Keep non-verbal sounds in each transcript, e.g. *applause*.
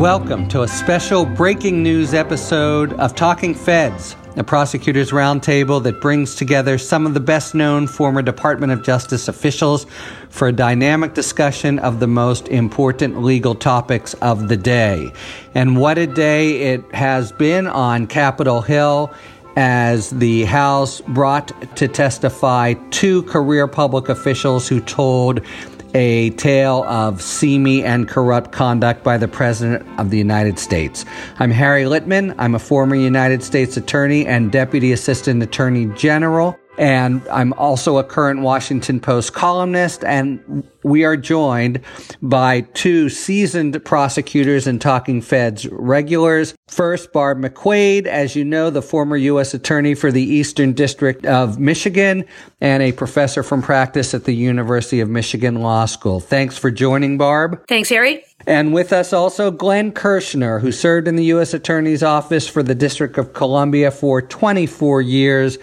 Welcome to a special breaking news episode of Talking Feds, a prosecutors roundtable that brings together some of the best known former Department of Justice officials for a dynamic discussion of the most important legal topics of the day. And what a day it has been on Capitol Hill as the House brought to testify two career public officials who told a tale of seamy and corrupt conduct by the President of the United States. I'm Harry Litman. I'm a former United States Attorney and Deputy Assistant Attorney General. And I'm also a current Washington Post columnist. And we are joined by two seasoned prosecutors and Talking Feds regulars. First, Barb McQuade, as you know, the former U.S. Attorney for the Eastern District of Michigan and a professor from practice at the University of Michigan Law School. Thanks for joining, Barb. Thanks, Harry. And with us also Glenn Kirschner, who served in the U.S. Attorney's Office for the District of Columbia for 24 years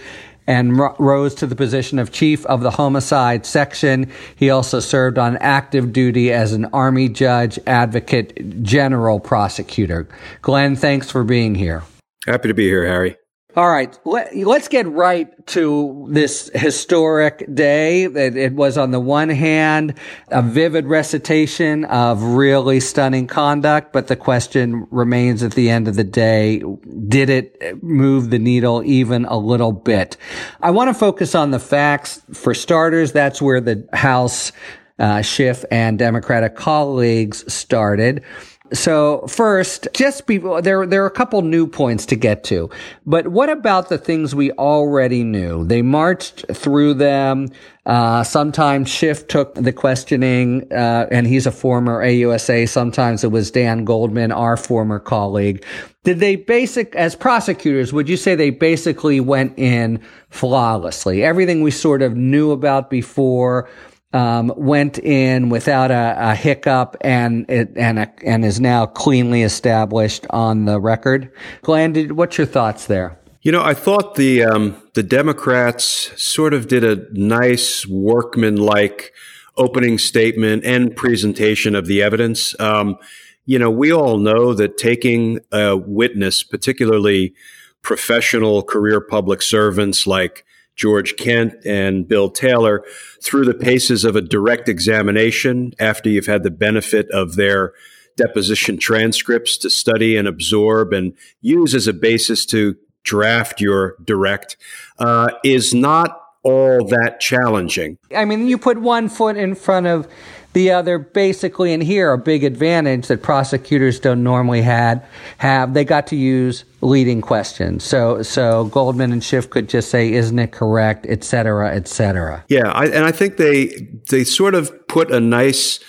and rose to the position of chief of the homicide section. He also served on active duty as an Army judge, advocate, general prosecutor. Glenn, thanks for being here. Happy to be here, Harry. All right, let, us get right to this historic day. It, it, was, on the one hand, a vivid recitation of really stunning conduct, but the question remains at the end of the day, did it move the needle even a little bit? I want to focus on the facts. For starters, that's where the House, uh, Schiff and Democratic colleagues started. So first, just be, there, there are a couple new points to get to, but what about the things we already knew? They marched through them. Uh, sometimes Schiff took the questioning, uh, and he's a former AUSA. Sometimes it was Dan Goldman, our former colleague. Did they basic, as prosecutors, would you say they basically went in flawlessly? Everything we sort of knew about before, um, went in without a, a hiccup and it, and a, and is now cleanly established on the record. Glenn, did, what's your thoughts there? You know, I thought the um, the Democrats sort of did a nice workman-like opening statement and presentation of the evidence. Um, you know, we all know that taking a witness, particularly professional career public servants like George Kent and Bill Taylor through the paces of a direct examination after you've had the benefit of their deposition transcripts to study and absorb and use as a basis to draft your direct uh, is not all that challenging. I mean, you put one foot in front of the other basically in here a big advantage that prosecutors don't normally had have they got to use leading questions so so goldman and schiff could just say isn't it correct et cetera et cetera yeah I, and i think they they sort of put a nice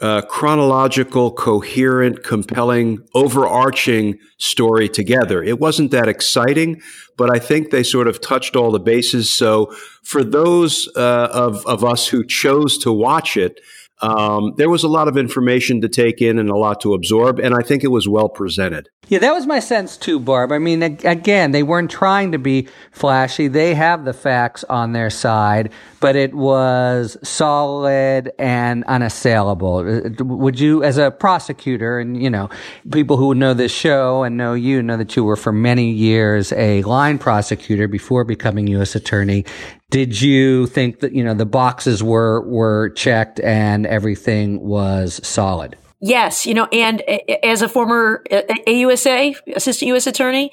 uh, chronological, coherent, compelling, overarching story together. It wasn't that exciting, but I think they sort of touched all the bases. So for those uh, of of us who chose to watch it, um, there was a lot of information to take in and a lot to absorb, and I think it was well presented. Yeah, that was my sense too, Barb. I mean, again, they weren't trying to be flashy. They have the facts on their side, but it was solid and unassailable. Would you, as a prosecutor, and you know, people who know this show and know you know that you were for many years a line prosecutor before becoming U.S. attorney. Did you think that you know the boxes were were checked and everything was solid? Yes, you know, and as a former AUSA, assistant U.S. attorney,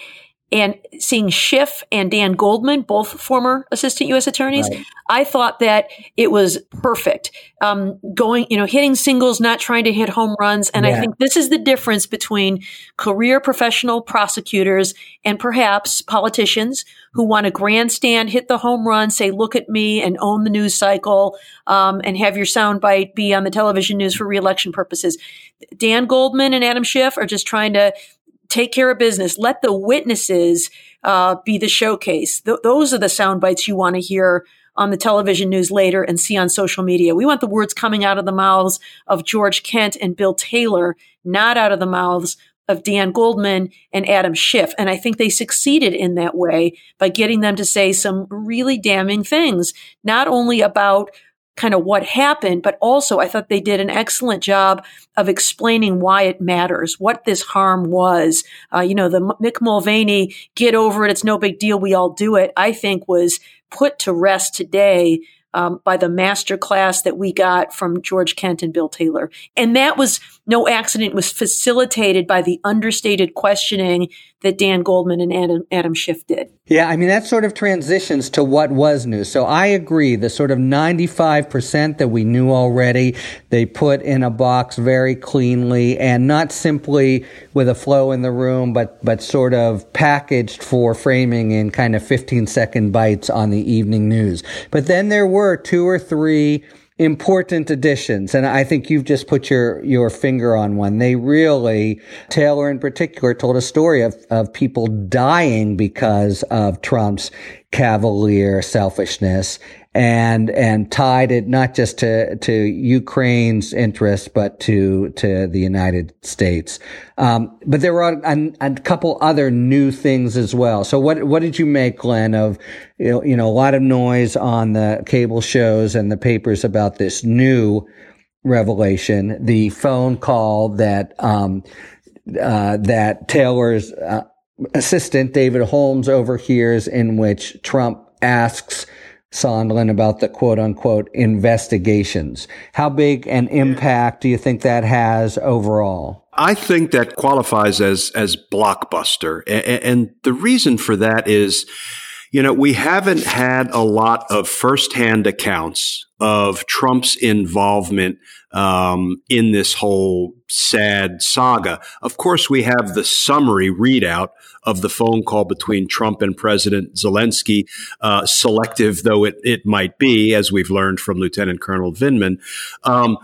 and seeing Schiff and Dan Goldman, both former assistant U.S. attorneys, right. I thought that it was perfect. Um, going, you know, hitting singles, not trying to hit home runs. And yeah. I think this is the difference between career professional prosecutors and perhaps politicians who want to grandstand, hit the home run, say, look at me and own the news cycle, um, and have your soundbite be on the television news for reelection purposes. Dan Goldman and Adam Schiff are just trying to take care of business. Let the witnesses uh, be the showcase. Th- those are the sound bites you want to hear on the television news later and see on social media. We want the words coming out of the mouths of George Kent and Bill Taylor, not out of the mouths of Dan Goldman and Adam Schiff. And I think they succeeded in that way by getting them to say some really damning things, not only about kind of what happened, but also I thought they did an excellent job of explaining why it matters, what this harm was. Uh, you know, the Mick Mulvaney, get over it, it's no big deal, we all do it, I think was put to rest today um, by the master class that we got from George Kent and Bill Taylor. And that was no accident, was facilitated by the understated questioning that Dan Goldman and Adam, Adam Schiff did. Yeah, I mean, that sort of transitions to what was new. So I agree, the sort of 95% that we knew already, they put in a box very cleanly and not simply with a flow in the room, but, but sort of packaged for framing in kind of 15 second bites on the evening news. But then there were two or three important additions. And I think you've just put your, your finger on one. They really, Taylor in particular, told a story of, of people dying because of Trump's cavalier selfishness and and tied it not just to to Ukraine's interests but to to the United States. Um, but there were a, a, couple other new things as well. So what what did you make, Glenn, of you know, you know a lot of noise on the cable shows and the papers about this new revelation, the phone call that um, uh, that Taylor's uh, assistant David Holmes overhears, in which Trump asks Sondland about the quote unquote investigations. How big an impact do you think that has overall? I think that qualifies as as blockbuster, and, and the reason for that is, you know, we haven't had a lot of firsthand accounts of Trump's involvement um, in this whole sad saga. Of course, we have the summary readout of the phone call between Trump and President Zelensky, uh, selective though it, it might be, as we've learned from Lieutenant Colonel Vindman. Um,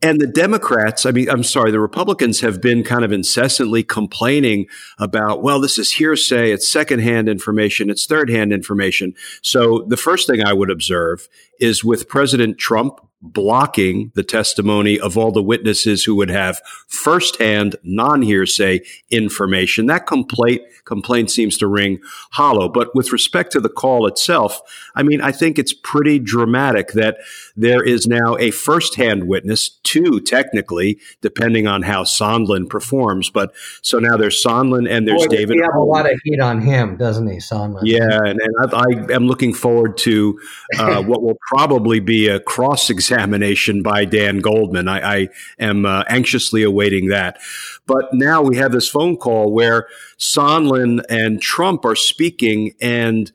and the Democrats, I mean, I'm sorry, the Republicans have been kind of incessantly complaining about, well, this is hearsay, it's secondhand information, it's third hand information. So the first thing I would observe is with President Trump blocking the testimony of all the witnesses who would have firsthand non-hearsay information. That complaint complaint seems to ring hollow. But with respect to the call itself, I mean, I think it's pretty dramatic that there is now a firsthand witness, two technically, depending on how Sondland performs. But so now there's Sondland and there's Boy, David. He have a lot of heat on him, doesn't he, Sondland? Yeah, and, and I, I am looking forward to uh, *laughs* what will probably be a cross examination by Dan Goldman. I, I am uh, anxiously awaiting that. But now we have this phone call where Sondland and Trump are speaking, and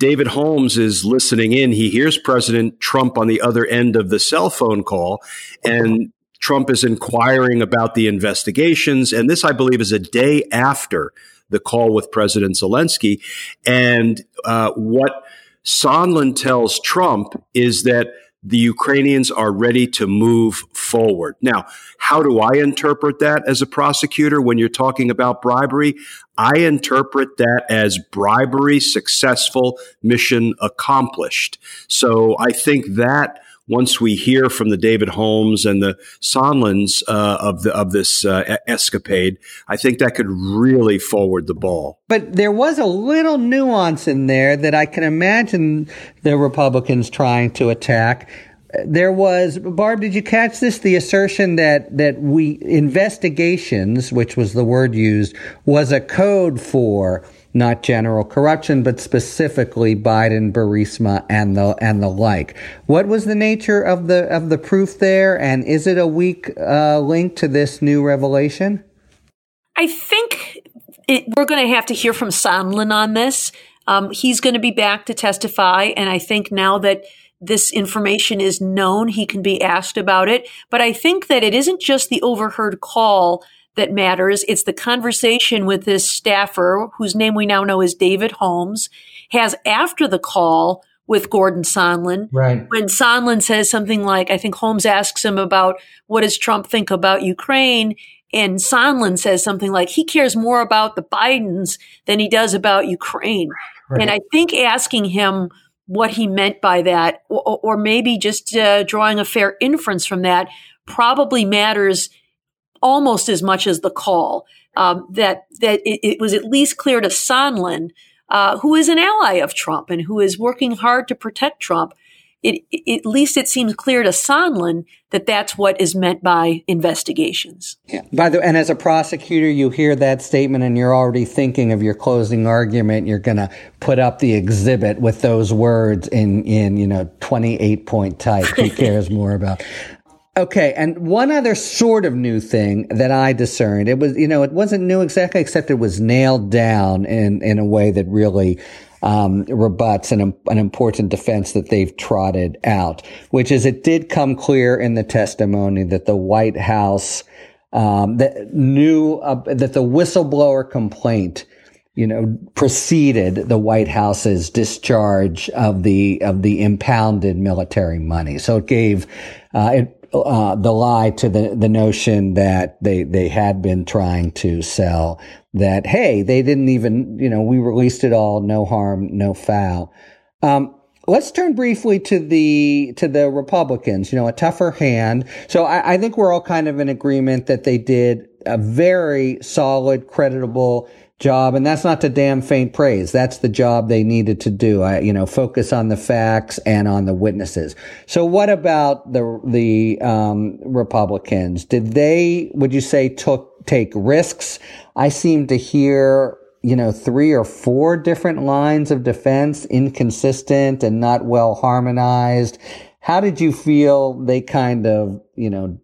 David Holmes is listening in. He hears President Trump on the other end of the cell phone call, and Trump is inquiring about the investigations. And this, I believe, is a day after the call with President Zelensky. And uh, what Sondland tells Trump is that the Ukrainians are ready to move forward. Now, how do I interpret that as a prosecutor when you're talking about bribery? I interpret that as bribery successful, mission accomplished. So I think that once we hear from the David Holmes and the Sondlands uh, of the of this uh, escapade, I think that could really forward the ball. But there was a little nuance in there that I can imagine the Republicans trying to attack. There was Barb. Did you catch this? The assertion that that we investigations, which was the word used, was a code for not general corruption, but specifically Biden, Burisma, and the and the like. What was the nature of the of the proof there, and is it a weak uh, link to this new revelation? I think it, we're going to have to hear from Sondland on this. Um, he's going to be back to testify, and I think now that this information is known, he can be asked about it. But I think that it isn't just the overheard call that matters. It's the conversation with this staffer, whose name we now know is David Holmes, has after the call with Gordon Sondland. Right. When Sondland says something like, I think Holmes asks him about what does Trump think about Ukraine? And Sondland says something like, he cares more about the Bidens than he does about Ukraine. Right. And I think asking him what he meant by that, or, or maybe just uh, drawing a fair inference from that, probably matters almost as much as the call. Um, that that it, it, was at least clear to Sondland, uh, who is an ally of Trump and who is working hard to protect Trump, it, it, at least it seems clear to Sondland that that's what is meant by investigations. Yeah. By the and as a prosecutor, you hear that statement and you're already thinking of your closing argument. You're going to put up the exhibit with those words in in you know 28 point type. Who *laughs* cares more about? Okay, and one other sort of new thing that I discerned, it was, you know, it wasn't new exactly, except it was nailed down in, in a way that really um, rebuts an, an important defense that they've trotted out, which is it did come clear in the testimony that the White House um, that knew uh, that the whistleblower complaint you know, preceded the White House's discharge of the of the impounded military money. So it gave uh, it uh, the lie to the, the notion that they, they had been trying to sell that, hey, they didn't even, you know, we released it all, no harm, no foul. Um, let's turn briefly to the, to the Republicans, you know, a tougher hand. So I, I think we're all kind of in agreement that they did a very solid, creditable job. And that's not to damn faint praise. That's the job they needed to do. I, you know, focus on the facts and on the witnesses. So what about the, the, um, Republicans? Did they, would you say took, take risks? I seem to hear, you know, three or four different lines of defense, inconsistent and not well harmonized. How did you feel they kind of, you know,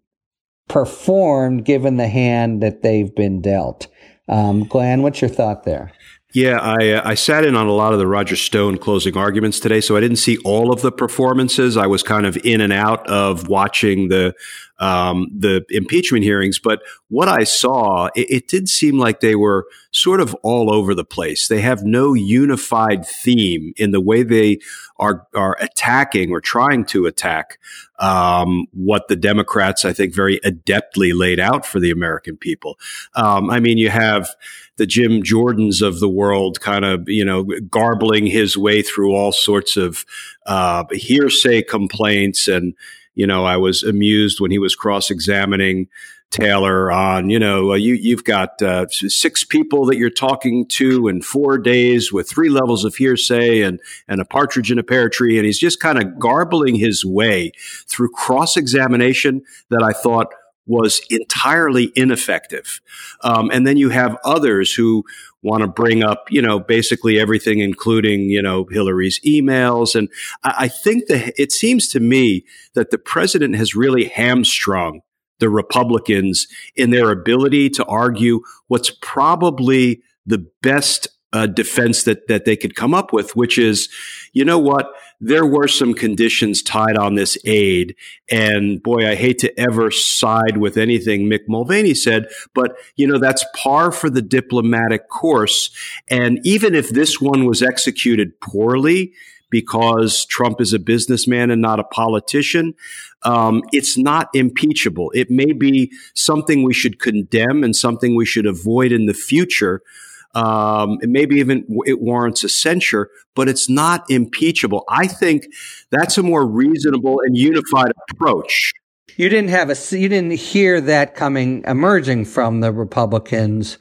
performed given the hand that they've been dealt? Um, Glenn, what's your thought there? Yeah, I, uh, I sat in on a lot of the Roger Stone closing arguments today, so I didn't see all of the performances. I was kind of in and out of watching the um, the impeachment hearings, but what I saw, it, it, did seem like they were sort of all over the place. They have no unified theme in the way they are are attacking or trying to attack um, what the Democrats, I think, very adeptly laid out for the American people. Um, I mean, you have the Jim Jordans of the world kind of, you know, garbling his way through all sorts of uh, hearsay complaints and you know, I was amused when he was cross examining Taylor on, you know, you, you've got uh, six people that you're talking to in four days with three levels of hearsay and, and a partridge in a pear tree. And he's just kind of garbling his way through cross examination that I thought was entirely ineffective. Um, and then you have others who want to bring up, you know, basically everything, including, you know, Hillary's emails. And I, I think that it seems to me that the president has really hamstrung the Republicans in their ability to argue what's probably the best uh, defense that that they could come up with, which is, you know what, there were some conditions tied on this aid, and boy, I hate to ever side with anything Mick Mulvaney said, but you know that's par for the diplomatic course, and even if this one was executed poorly. Because Trump is a businessman and not a politician, um, it's not impeachable. It may be something we should condemn and something we should avoid in the future um, maybe even it warrants a censure, but it's not impeachable. I think that's a more reasonable and unified approach. You didn't have a you didn't hear that coming emerging from the Republicans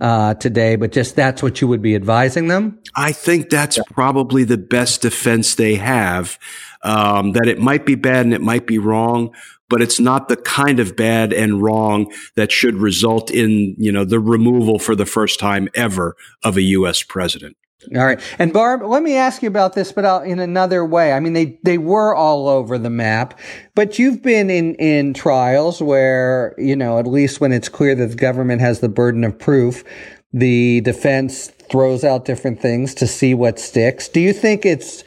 uh, today, but just that's what you would be advising them. I think that's yeah. probably the best defense they have. Um, that it might be bad and it might be wrong, but it's not the kind of bad and wrong that should result in, you know, the removal for the first time ever of a U.S. president. All right. And Barb, let me ask you about this, but in another way. I mean, they, they were all over the map, but you've been in, in trials where, you know, at least when it's clear that the government has the burden of proof, the defense throws out different things to see what sticks. Do you think it's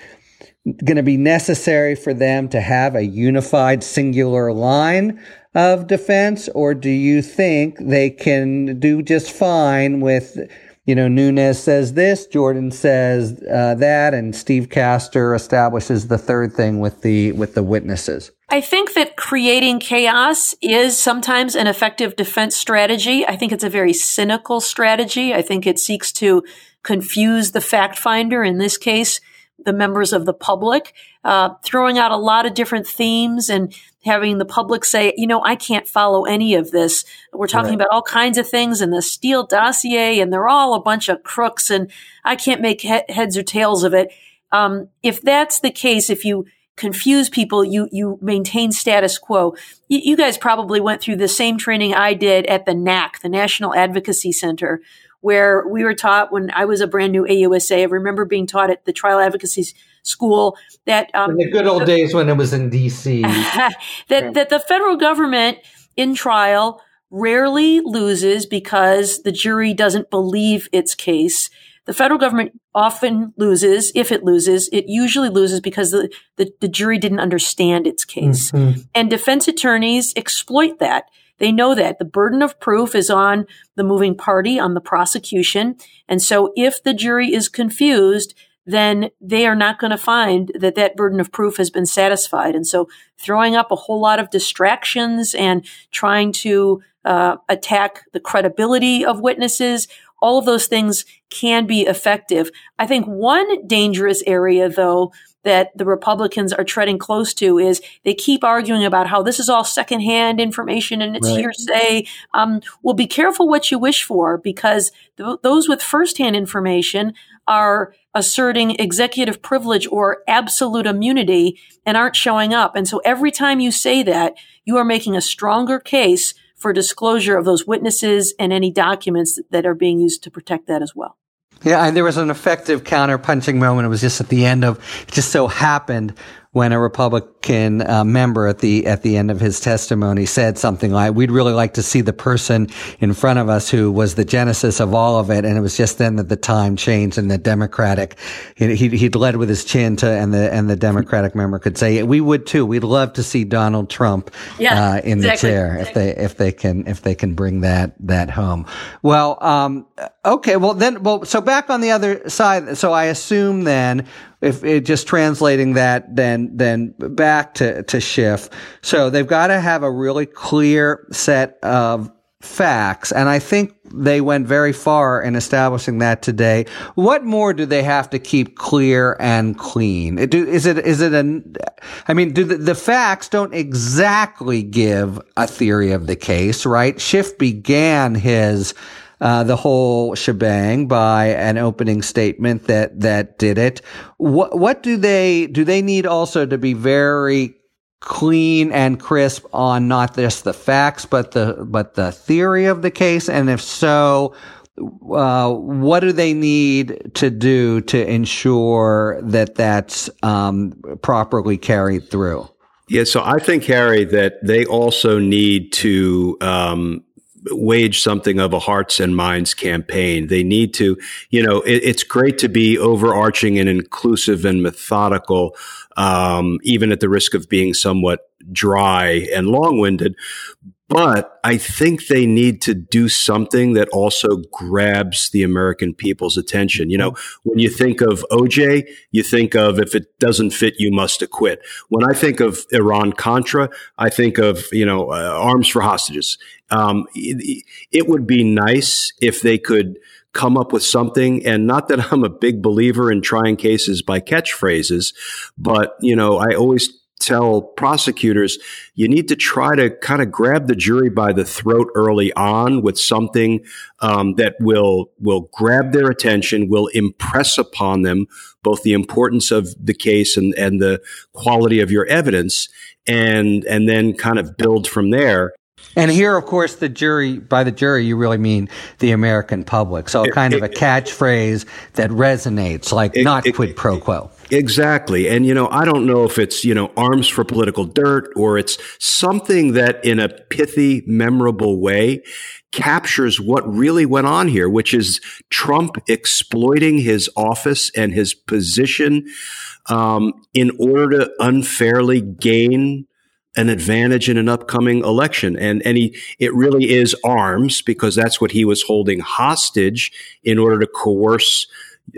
going to be necessary for them to have a unified singular line of defense, or do you think they can do just fine with, you know, Nunes says this, Jordan says uh, that, and Steve Castor establishes the third thing with the with the witnesses? I think that creating chaos is sometimes an effective defense strategy. I think it's a very cynical strategy. I think it seeks to confuse the fact finder. In this case, the members of the public, uh, throwing out a lot of different themes and having the public say, you know, I can't follow any of this. We're talking right. about all kinds of things in the Steele dossier, and they're all a bunch of crooks, and I can't make he- heads or tails of it. Um, if that's the case, if you confuse people, you you maintain status quo. You, you guys probably went through the same training I did at the NAC, the National Advocacy Center, where we were taught when I was a brand new AUSA. I remember being taught at the Trial Advocacy School that um, in the good old days when it was in DC, *laughs* that yeah. that the federal government in trial rarely loses because the jury doesn't believe its case. The federal government often loses. If it loses, it usually loses because the, the, the jury didn't understand its case. Mm-hmm. And defense attorneys exploit that. They know that the burden of proof is on the moving party, on the prosecution. And so if the jury is confused, then they are not going to find that that burden of proof has been satisfied. And so throwing up a whole lot of distractions and trying to uh, attack the credibility of witnesses all of those things can be effective. I think one dangerous area, though, that the Republicans are treading close to is they keep arguing about how this is all secondhand information and it's right. hearsay. Um, well, be careful what you wish for because th- those with firsthand information are asserting executive privilege or absolute immunity and aren't showing up. And so every time you say that, you are making a stronger case for disclosure of those witnesses and any documents that are being used to protect that as well. Yeah, and there was an effective counterpunching moment. It was just at the end of, it just so happened when a Republican uh, member at the at the end of his testimony said something like, "We'd really like to see the person in front of us who was the genesis of all of it." And it was just then that the time changed, and the Democratic he he'd led with his chin to, and the and the Democratic member could say, "We would too. We'd love to see Donald Trump yeah, uh, in exactly. the chair if they if they can if they can bring that that home." Well, um, okay. Well, then, well, so back on the other side. So I assume then if it just translating that then then back to to Schiff. So they've got to have a really clear set of facts, and I think they went very far in establishing that today. What more do they have to keep clear and clean? Do, is it is it an, I mean, do the, the facts don't exactly give a theory of the case, right? Schiff began his uh, the whole shebang by an opening statement that that did it. What what do they do? They need also to be very clean and crisp on not just the facts but the but the theory of the case, and if so. Uh, what do they need to do to ensure that that's um, properly carried through? Yeah, so I think Harry that they also need to um, wage something of a hearts and minds campaign. They need to, you know, it, it's great to be overarching and inclusive and methodical, um, even at the risk of being somewhat dry and long winded. But I think they need to do something that also grabs the American people's attention. You know, when you think of OJ, you think of if it doesn't fit, you must acquit. When I think of Iran Contra, I think of, you know, uh, arms for hostages. Um, it, it would be nice if they could come up with something. And not that I'm a big believer in trying cases by catchphrases, but, you know, I always tell prosecutors you need to try to kind of grab the jury by the throat early on with something um, that will will grab their attention, will impress upon them both the importance of the case and, and the quality of your evidence, and and then kind of build from there. And here, of course, the jury, by the jury, you really mean the American public. So, kind it, of a catchphrase that resonates, like it, not it, quid pro quo. Exactly. And, you know, I don't know if it's, you know, arms for political dirt or it's something that in a pithy, memorable way captures what really went on here, which is Trump exploiting his office and his position um, in order to unfairly gain an advantage in an upcoming election. And, and he, it really is arms because that's what he was holding hostage in order to coerce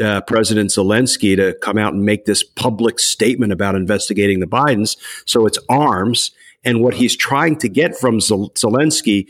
uh, President Zelensky to come out and make this public statement about investigating the Bidens. So it's arms. And what he's trying to get from Zelensky,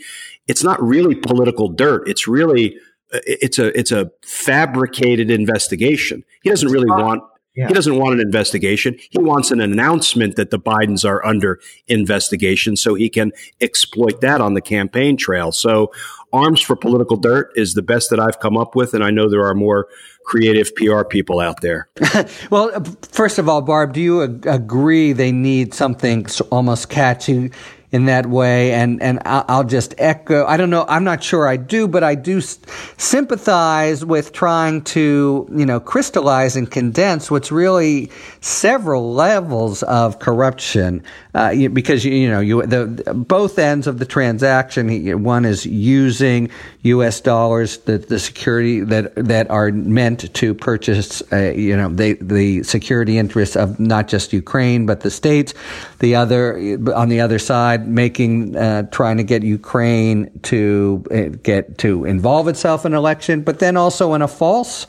it's not really political dirt. It's really, uh, it's a, it's a fabricated investigation. He doesn't really want, Yeah. He doesn't want an investigation. He wants an announcement that the Bidens are under investigation so he can exploit that on the campaign trail. So, arms for political dirt is the best that I've come up with. And I know there are more creative PR people out there. *laughs* well, uh, first of all, Barb, do you ag- agree they need something almost catchy in that way. And, and I'll just echo, I don't know, I'm not sure I do, but I do sympathize with trying to, you know, crystallize and condense what's really several levels of corruption. Uh, because, you, know, you, the, both ends of the transaction, one is using U.S. dollars, the, the security that, that are meant to purchase, uh, you know, they, the security interests of not just Ukraine, but the states. The other, on the other side, making, uh, trying to get Ukraine to uh, get to involve itself in election, but then also in a false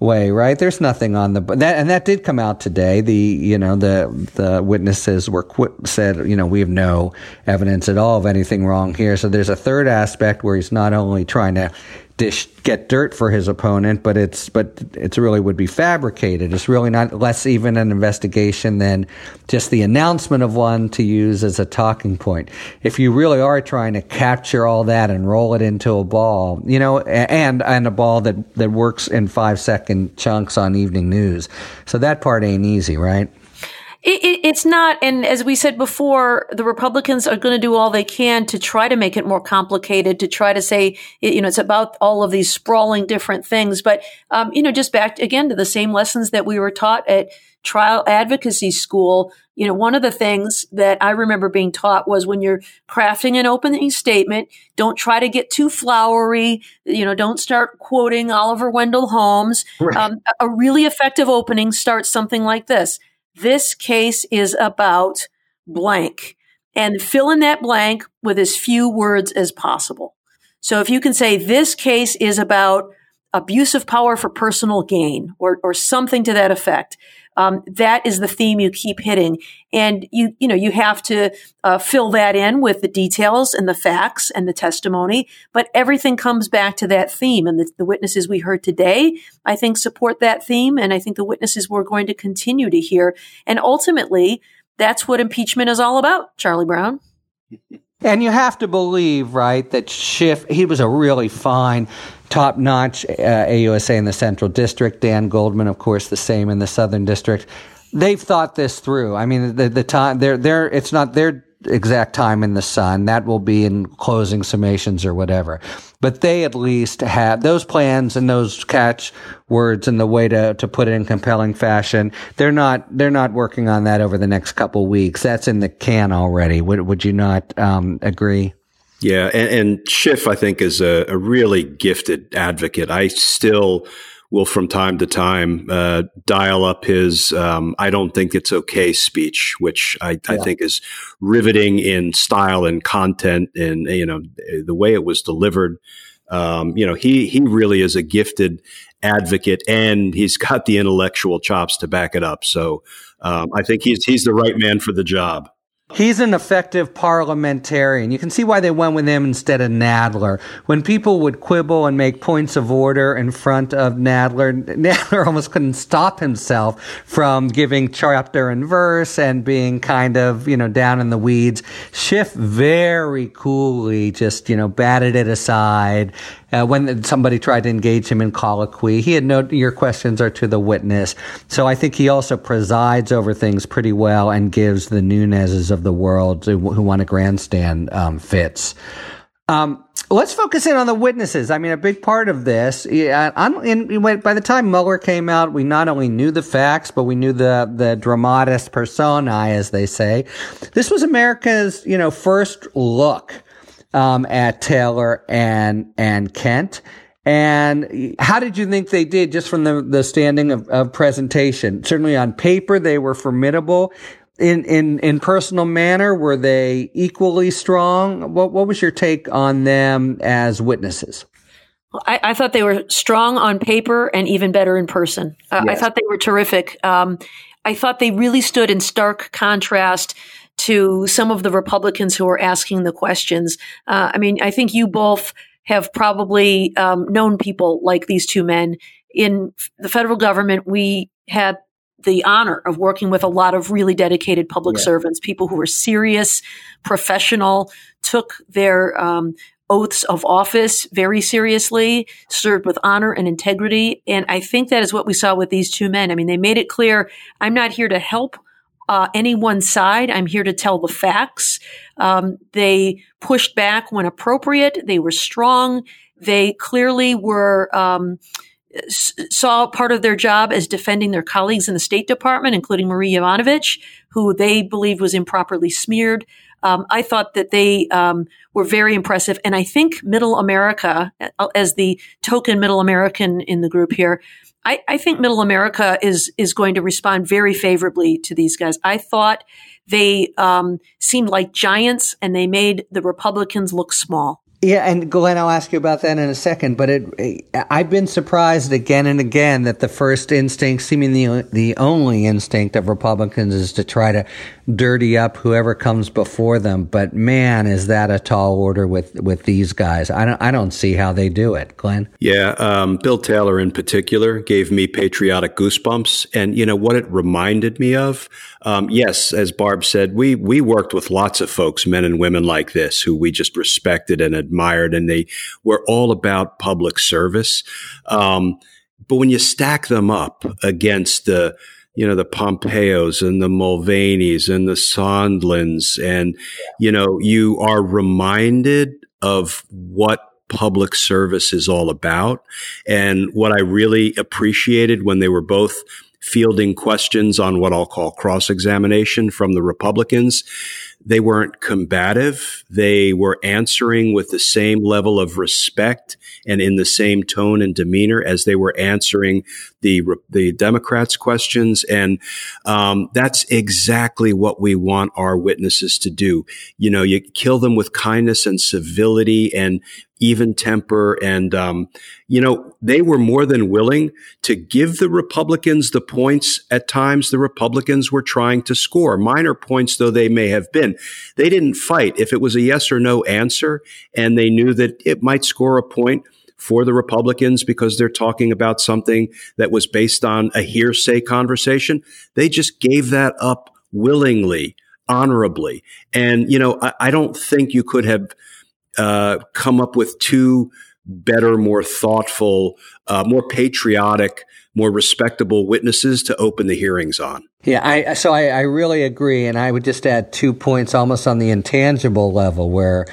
way, right? There's nothing on the that, and that did come out today. The you know the the witnesses were qu- said you know we have no evidence at all of anything wrong here. So there's a third aspect where he's not only trying to dish, get dirt for his opponent, but it's but it's really would be fabricated. It's really not less even an investigation than just the announcement of one to use as a talking point. If you really are trying to capture all that and roll it into a ball, you know, and and a ball that that works in five second chunks on evening news, so that part ain't easy, right? It, it, it's not, and as we said before, the Republicans are going to do all they can to try to make it more complicated, to try to say, you know, it's about all of these sprawling different things. But, um, you know, just back again to the same lessons that we were taught at trial advocacy school. You know, one of the things that I remember being taught was when you're crafting an opening statement, don't try to get too flowery. You know, don't start quoting Oliver Wendell Holmes. Right. Um, a really effective opening starts something like this. This case is about blank and fill in that blank with as few words as possible. So if you can say this case is about abuse of power for personal gain or, or something to that effect, um, that is the theme you keep hitting. And you, you know, you have to uh, fill that in with the details and the facts and the testimony, but everything comes back to that theme. And the, the witnesses we heard today, I think, support that theme. And I think the witnesses we're going to continue to hear. And ultimately, that's what impeachment is all about, Charlie Brown. *laughs* And you have to believe, right, that Schiff, he was a really fine, top notch uh, AUSA in the Central District. Dan Goldman, of course, the same in the Southern District. They've thought this through. I mean, the, the time, they're, they're, it's not their exact time in the sun. That will be in closing summations or whatever. But they at least have those plans and those catch words and the way to, to put it in compelling fashion. They're not, they're not working on that over the next couple weeks. That's in the can already. Would, would you not, um, agree? Yeah. And, and Schiff, I think, is a, a really gifted advocate. I still, will from time to time uh, dial up his um, "I don't think it's okay" speech, which I, yeah. I, think is riveting in style and content, and you know the way it was delivered. Um, you know, he he really is a gifted advocate, and he's got the intellectual chops to back it up. So um, I think he's he's the right man for the job. He's an effective parliamentarian. You can see why they went with him instead of Nadler. When people would quibble and make points of order in front of Nadler, *laughs* Nadler almost couldn't stop himself from giving chapter and verse and being kind of, you know, down in the weeds. Schiff very coolly just, you know, batted it aside uh, when somebody tried to engage him in colloquy. He had no, your questions are to the witness. So I think he also presides over things pretty well and gives the Nuneses of the world who, who want to grandstand um, fits. Um, let's focus in on the witnesses. I mean, a big part of this, in, by the time Mueller came out, we not only knew the facts, but we knew the, the dramatis personae, as they say. This was America's, you know, first look um, at Taylor and and Kent. And how did you think they did just from the, the standing of, of presentation? Certainly on paper, they were formidable. In, in, in personal manner, were they equally strong? What, what was your take on them as witnesses? I, I, thought they were strong on paper and even better in person. Uh, yes. I thought they were terrific. Um, I thought they really stood in stark contrast to some of the Republicans who are asking the questions. Uh, I mean, I think you both have probably um, known people like these two men. In the federal government, we had the honor of working with a lot of really dedicated public yeah. servants, people who were serious, professional, took their um, oaths of office very seriously, served with honor and integrity. And I think that is what we saw with these two men. I mean, they made it clear I'm not here to help uh, any one side. I'm here to tell the facts. Um, they pushed back when appropriate. They were strong. They clearly were. Um, saw part of their job as defending their colleagues in the State Department, including Marie Yovanovitch, who they believed was improperly smeared. Um, I thought that they um, were very impressive. And I think Middle America, uh, as the token Middle American in the group here, I, I think Middle America is is going to respond very favorably to these guys. I thought they um, seemed like giants, and they made the Republicans look small. Yeah, and Glenn, I'll ask you about that in a second. But it, I've been surprised again and again that the first instinct, seemingly the only instinct of Republicans, is to try to dirty up whoever comes before them. But man, is that a tall order with with these guys? I don't I don't see how they do it, Glenn. Yeah, um, Bill Taylor in particular gave me patriotic goosebumps, and you know what it reminded me of. Um, yes, as Barb said, we we worked with lots of folks, men and women like this, who we just respected and admired, and they were all about public service. Um, but when you stack them up against the you know, the Pompeos and the Mulvaneys and the Sondlands. And, you know, you are reminded of what public service is all about. And what I really appreciated when they were both fielding questions on what I'll call cross examination from the Republicans. They weren't combative. They were answering with the same level of respect and in the same tone and demeanor as they were answering the the Democrats' questions. And um, that's exactly what we want our witnesses to do. You know, you kill them with kindness and civility and even temper. And, um, you know, they were more than willing to give the Republicans the points at times the Republicans were trying to score, minor points though they may have been. They didn't fight. If it was a yes or no answer and they knew that it might score a point, for the Republicans because they're talking about something that was based on a hearsay conversation. They just gave that up willingly, honorably. And, you know, I, I don't think you could have uh, come up with two better, more thoughtful, uh, more patriotic, more respectable witnesses to open the hearings on. Yeah, I so I, I really agree, and I would just add two points, almost on the intangible level, where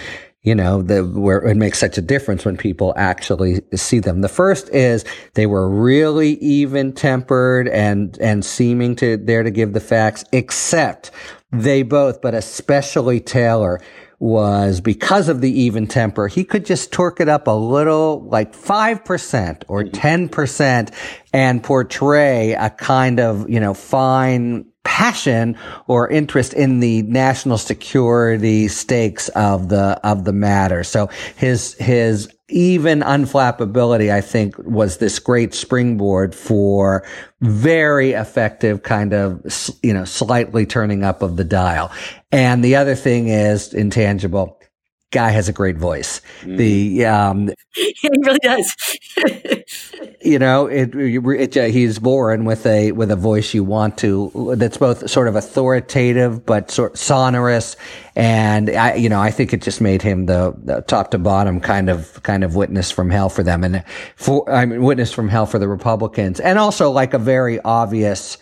you know, the, where it makes such a difference when people actually see them. The first is they were really even tempered and, and seeming to there to give the facts, except they both, but especially Taylor, was because of the even temper, he could just torque it up a little, like 5% or mm-hmm. 10% and portray a kind of, you know, fine passion or interest in the national security stakes of the, of the matter. So his, his even unflappability, I think, was this great springboard for very effective kind of, you know, slightly turning up of the dial. And the other thing is intangible. Guy has a great voice. Mm. The um, *laughs* he really does. *laughs* you know, it, it, it, he's born with a with a voice you want to. That's both sort of authoritative but sort sonorous, and I, you know, I think it just made him the, the, top to bottom kind of kind of witness from hell for them, and for I mean, witness from hell for the Republicans, and also like a very obvious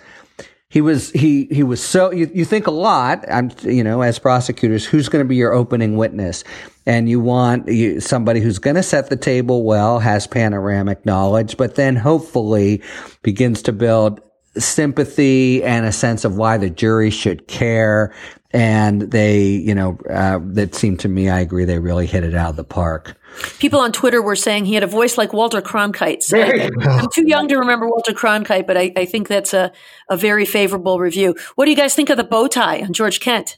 he was he he was so you, you think a lot i'm you know as prosecutors who's going to be your opening witness? And you want you, somebody who's going to set the table well has panoramic knowledge but then hopefully begins to build sympathy and a sense of why the jury should care. And they you know uh, that seemed to me i agree they really hit it out of the park People on Twitter were saying he had a voice like Walter Cronkite. So I, am too young to remember Walter Cronkite, but I, I think that's a, a very favorable review. What do you guys think of the bow tie on George Kent?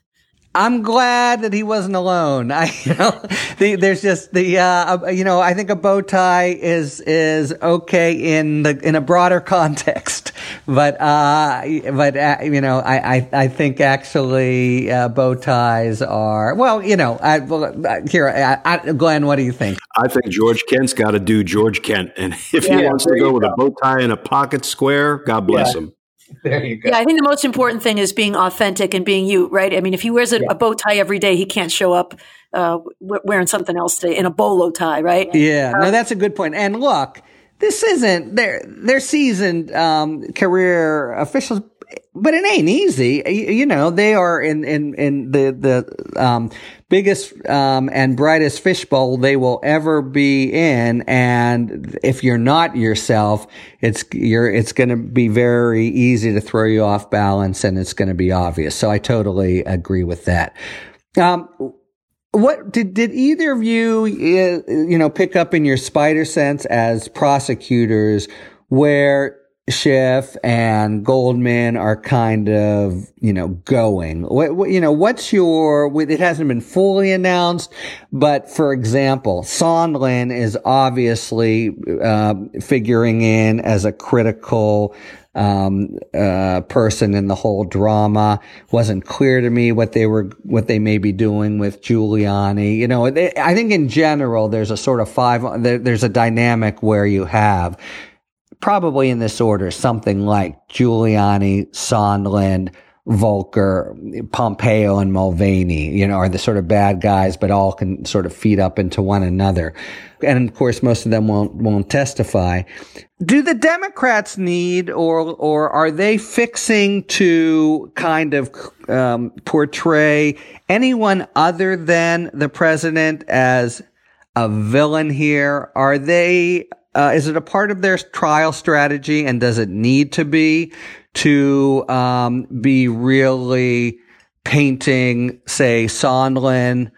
I'm glad that he wasn't alone. *laughs* I, you know, the, there's just the, uh, you know, I think a bow tie is, is okay in the, in a broader *laughs* context. But, uh, but, uh, you know, I, I, I think actually, uh, bow ties are, well, you know, I, uh, here, I, I, Glenn, what do you think? I think George Kent's got to do George Kent. And if yeah, he wants to go with go. a bow tie and a pocket square, God bless yeah. him. *laughs* There you go. Yeah, I think the most important thing is being authentic and being you, right? I mean, if he wears a, yeah. a bow tie every day, he can't show up uh, wearing something else today in a bolo tie, right? Yeah, no, that's a good point. And look, this isn't their their seasoned um, career officials, but it ain't easy. You, know, they are in in in the the um, biggest um, and brightest fishbowl they will ever be in, and if you're not yourself, it's you're it's going to be very easy to throw you off balance, and it's going to be obvious. So I totally agree with that. Um, what did did either of you uh, you know pick up in your spider sense as prosecutors where Schiff and Goldman are kind of, you know, going. What, what, you know, what's your, it hasn't been fully announced, but for example, Sondland is obviously, uh, figuring in as a critical, um, uh, person in the whole drama. Wasn't clear to me what they were, what they may be doing with Giuliani. You know, they, I think in general, there's a sort of five, there, there's a dynamic where you have probably in this order, something like Giuliani, Sondland, Volker, Pompeo, and Mulvaney, you know, are the sort of bad guys, but all can sort of feed up into one another. And of course, most of them won't, won't testify. Do the Democrats need, or, or are they fixing to kind of, um, portray anyone other than the president as a villain here? Are they uh, is it a part of their trial strategy and does it need to be to um, be really painting, say, Sondland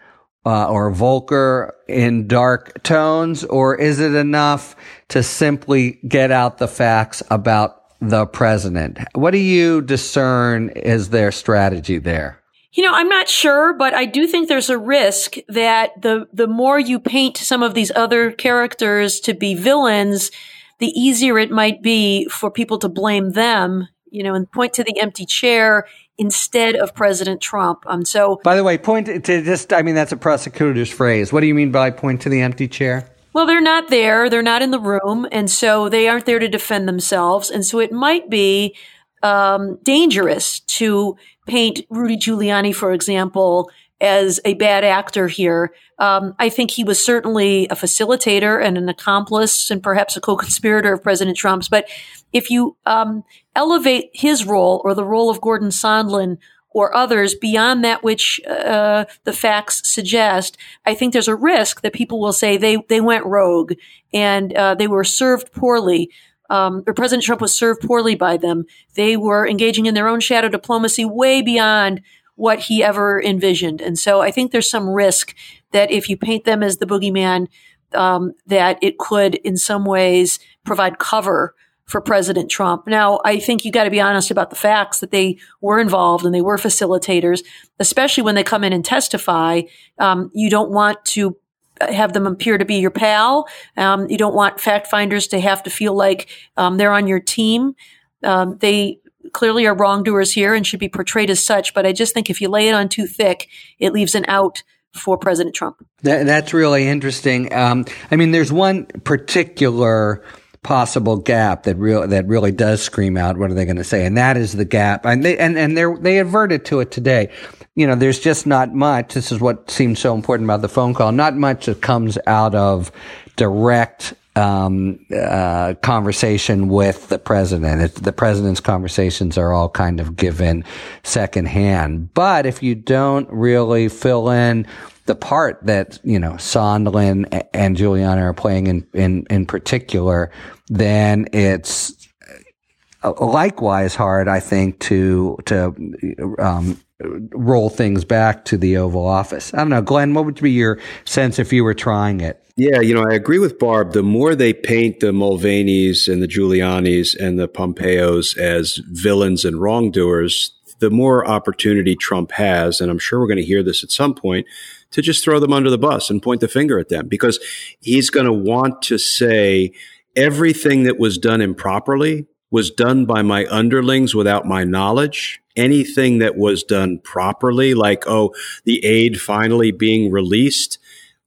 uh, or Volker in dark tones, or is it enough to simply get out the facts about the president? What do you discern is their strategy there? You know, I'm not sure, but I do think there's a risk that the the more you paint some of these other characters to be villains, the easier it might be for people to blame them, you know, and point to the empty chair instead of President Trump. Um, so, by the way, point to just, I mean, that's a prosecutor's phrase. What do you mean by point to the empty chair? Well, they're not there. They're not in the room. And so they aren't there to defend themselves. And so it might be um, dangerous to paint Rudy Giuliani, for example, as a bad actor here. Um, I think he was certainly a facilitator and an accomplice and perhaps a co-conspirator of President Trump's. But if you um, elevate his role or the role of Gordon Sondland or others beyond that which uh, the facts suggest, I think there's a risk that people will say they they went rogue and uh, they were served poorly um, or President Trump was served poorly by them. They were engaging in their own shadow diplomacy way beyond what he ever envisioned. And so I think there's some risk that if you paint them as the boogeyman, um, that it could in some ways provide cover for President Trump. Now, I think you got to be honest about the facts that they were involved and they were facilitators, especially when they come in and testify. Um, you don't want to have them appear to be your pal. Um, you don't want fact finders to have to feel like um, they're on your team. Um, they clearly are wrongdoers here and should be portrayed as such. But I just think if you lay it on too thick, it leaves an out for President Trump. That, that's really interesting. Um, I mean, there's one particular possible gap that real that really does scream out. What are they going to say? And that is the gap. And they and and they they adverted to it today you know, there's just not much. This is what seems so important about the phone call. Not much that comes out of direct um, uh, conversation with the president. It, the president's conversations are all kind of given secondhand. But if you don't really fill in the part that you know Sondland and Giuliani are playing in in in particular, then it's uh, likewise hard, I think, to to um, roll things back to the Oval Office. I don't know, Glenn. What would be your sense if you were trying it? Yeah, you know, I agree with Barb. The more they paint the Mulvaneys and the Giulianis and the Pompeos as villains and wrongdoers, the more opportunity Trump has, and I'm sure we're going to hear this at some point, to just throw them under the bus and point the finger at them because he's going to want to say everything that was done improperly was done by my underlings without my knowledge. Anything that was done properly, like, oh, the aid finally being released,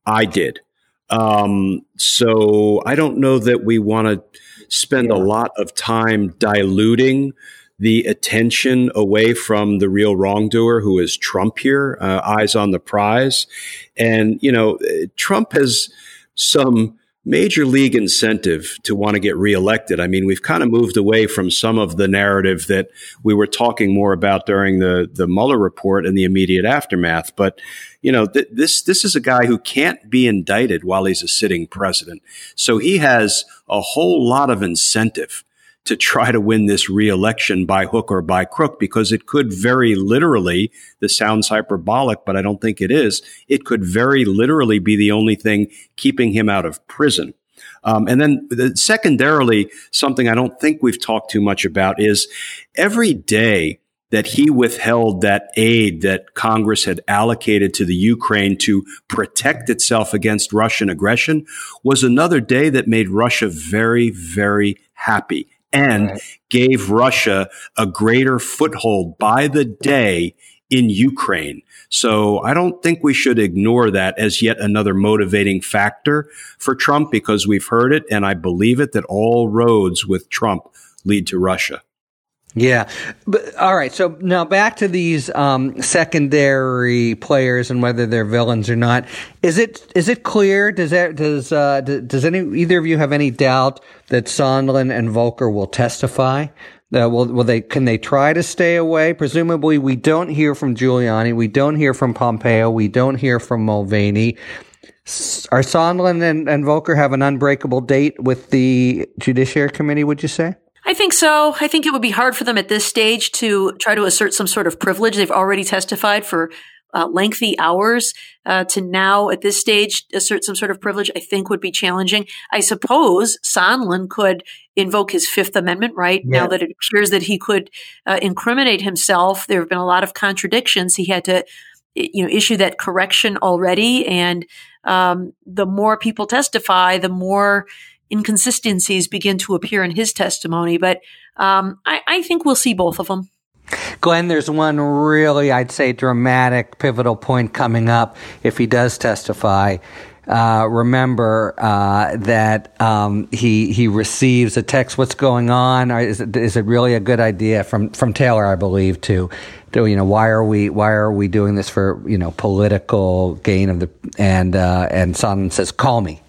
I did. Um, so I don't know that we want to spend yeah. a lot of time diluting the attention away from the real wrongdoer, who is Trump here, uh, eyes on the prize. And, you know, Trump has some major league incentive to want to get reelected. I mean, we've kind of moved away from some of the narrative that we were talking more about during the the Mueller report and the immediate aftermath. But you know, th- this this is a guy who can't be indicted while he's a sitting president, so he has a whole lot of incentive to try to win this reelection by hook or by crook because it could very literally, this sounds hyperbolic, but I don't think it is, it could very literally be the only thing keeping him out of prison. Um, and then the, secondarily, something I don't think we've talked too much about is every day that he withheld that aid that Congress had allocated to the Ukraine to protect itself against Russian aggression was another day that made Russia very, very happy and right. gave Russia a greater foothold by the day in Ukraine. So I don't think we should ignore that as yet another motivating factor for Trump because we've heard it and I believe it that all roads with Trump lead to Russia. Yeah. But, all right. So now back to these um, secondary players and whether they're villains or not. Is it is it clear? Does that does uh, does any either of you have any doubt that Sondland and Volker will testify? Uh, will, will they can they try to stay away? Presumably, we don't hear from Giuliani. We don't hear from Pompeo. We don't hear from Mulvaney. Are Sondland and, and Volker have an unbreakable date with the Judiciary Committee? Would you say? I think so. I think it would be hard for them at this stage to try to assert some sort of privilege. They've already testified for uh, lengthy hours. Uh, to now, at this stage, assert some sort of privilege, I think would be challenging. I suppose Sondland could invoke his Fifth Amendment right yeah. now that it appears that he could uh, incriminate himself. There have been a lot of contradictions. He had to, you know, issue that correction already, and um, the more people testify, the more inconsistencies begin to appear in his testimony. But um, I, I think we'll see both of them. Glenn, there's one really, I'd say, dramatic, pivotal point coming up if he does testify. Uh, remember uh, that um, he he receives a text. What's going on? Is it, is it really a good idea from from Taylor? I believe to, to you know why are we why are we doing this for you know political gain of the and uh, and Sondland says call me,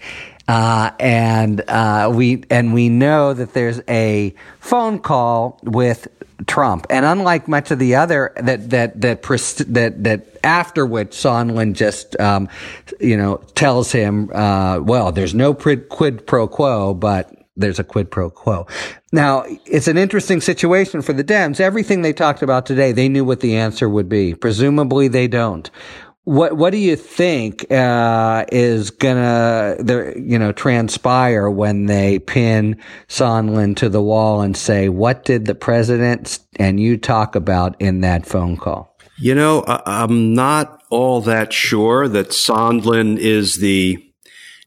uh, and uh, we and we know that there's a phone call with Trump, and unlike much of the other that that that that that after which Sondland just um, you know tells him, uh, well, there's no quid pro quo, but there's a quid pro quo. Now, it's an interesting situation for the Dems. Everything they talked about today, they knew what the answer would be. Presumably, they don't. What What do you think uh, is gonna the you know transpire when they pin Sondland to the wall and say, "What did the president and you talk about in that phone call?" You know, I'm not all that sure that Sondland is the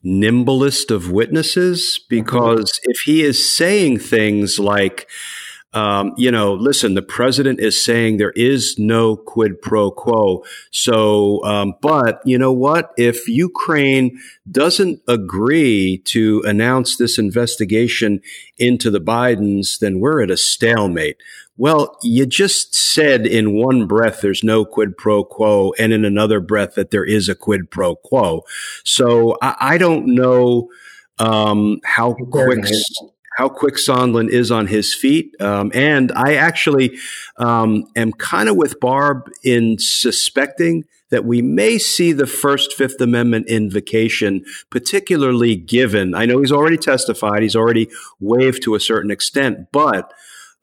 nimblest of witnesses because if he is saying things like um, you know, listen, the president is saying there is no quid pro quo. So, um, but you know what? If Ukraine doesn't agree to announce this investigation into the Bidens, then we're at a stalemate. Well, you just said in one breath there's no quid pro quo, and in another breath that there is a quid pro quo. So I, I don't know um, how quick how quick Sondland is on his feet. Um, and I actually um, am kind of with Barb in suspecting that we may see the first Fifth Amendment invocation, particularly given, I know he's already testified, he's already waived to a certain extent, but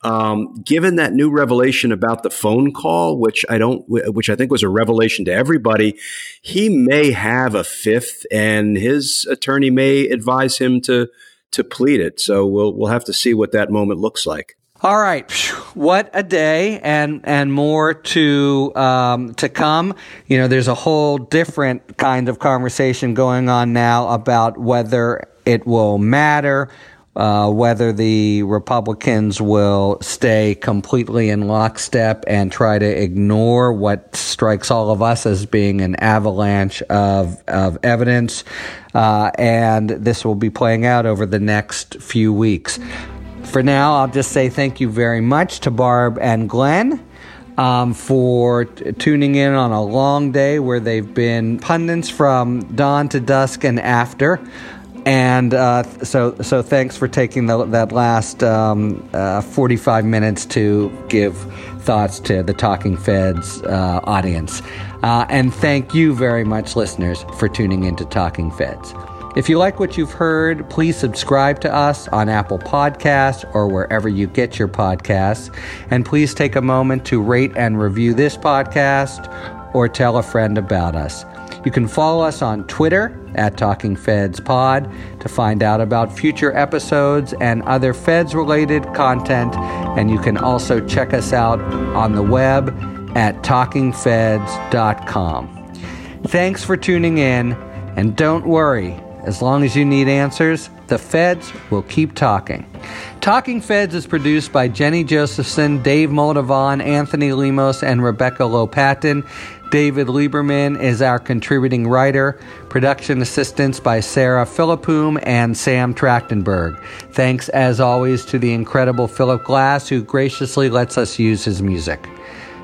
um, given that new revelation about the phone call, which I don't, which I think was a revelation to everybody, he may have a fifth, and his attorney may advise him to to plead it. So we'll we'll have to see what that moment looks like. All right, what a day, and and more to um, to come. You know, there's a whole different kind of conversation going on now about whether it will matter uh, whether the Republicans will stay completely in lockstep and try to ignore what strikes all of us as being an avalanche of, of evidence. Uh, and this will be playing out over the next few weeks. for now, I'll just say thank you very much to Barb and Glenn. Um, for t- tuning in on a long day where they've been pundits from dawn to dusk and after. And uh, so, so thanks for taking the, that last um, uh, 45 minutes to give thoughts to the Talking Feds uh, audience. Uh, and thank you very much, listeners, for tuning in to Talking Feds. If you like what you've heard, please subscribe to us on Apple Podcasts or wherever you get your podcasts. And please take a moment to rate and review this podcast or tell a friend about us. You can follow us on Twitter at Talking Feds Pod to find out about future episodes and other Feds related content. And you can also check us out on the web at talkingfeds.com. Thanks for tuning in, and don't worry. As long as you need answers, the feds will keep talking. Talking Feds is produced by Jenny Josephson, Dave Moldovan, Anthony Lemos, and Rebecca Lopatin. David Lieberman is our contributing writer. Production assistance by Sarah Philippum and Sam Trachtenberg. Thanks, as always, to the incredible Philip Glass, who graciously lets us use his music.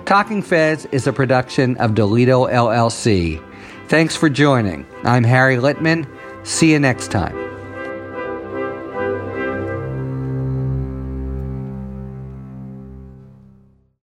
Talking Feds is a production of Delito LLC. Thanks for joining. I'm Harry Litman. See you next time.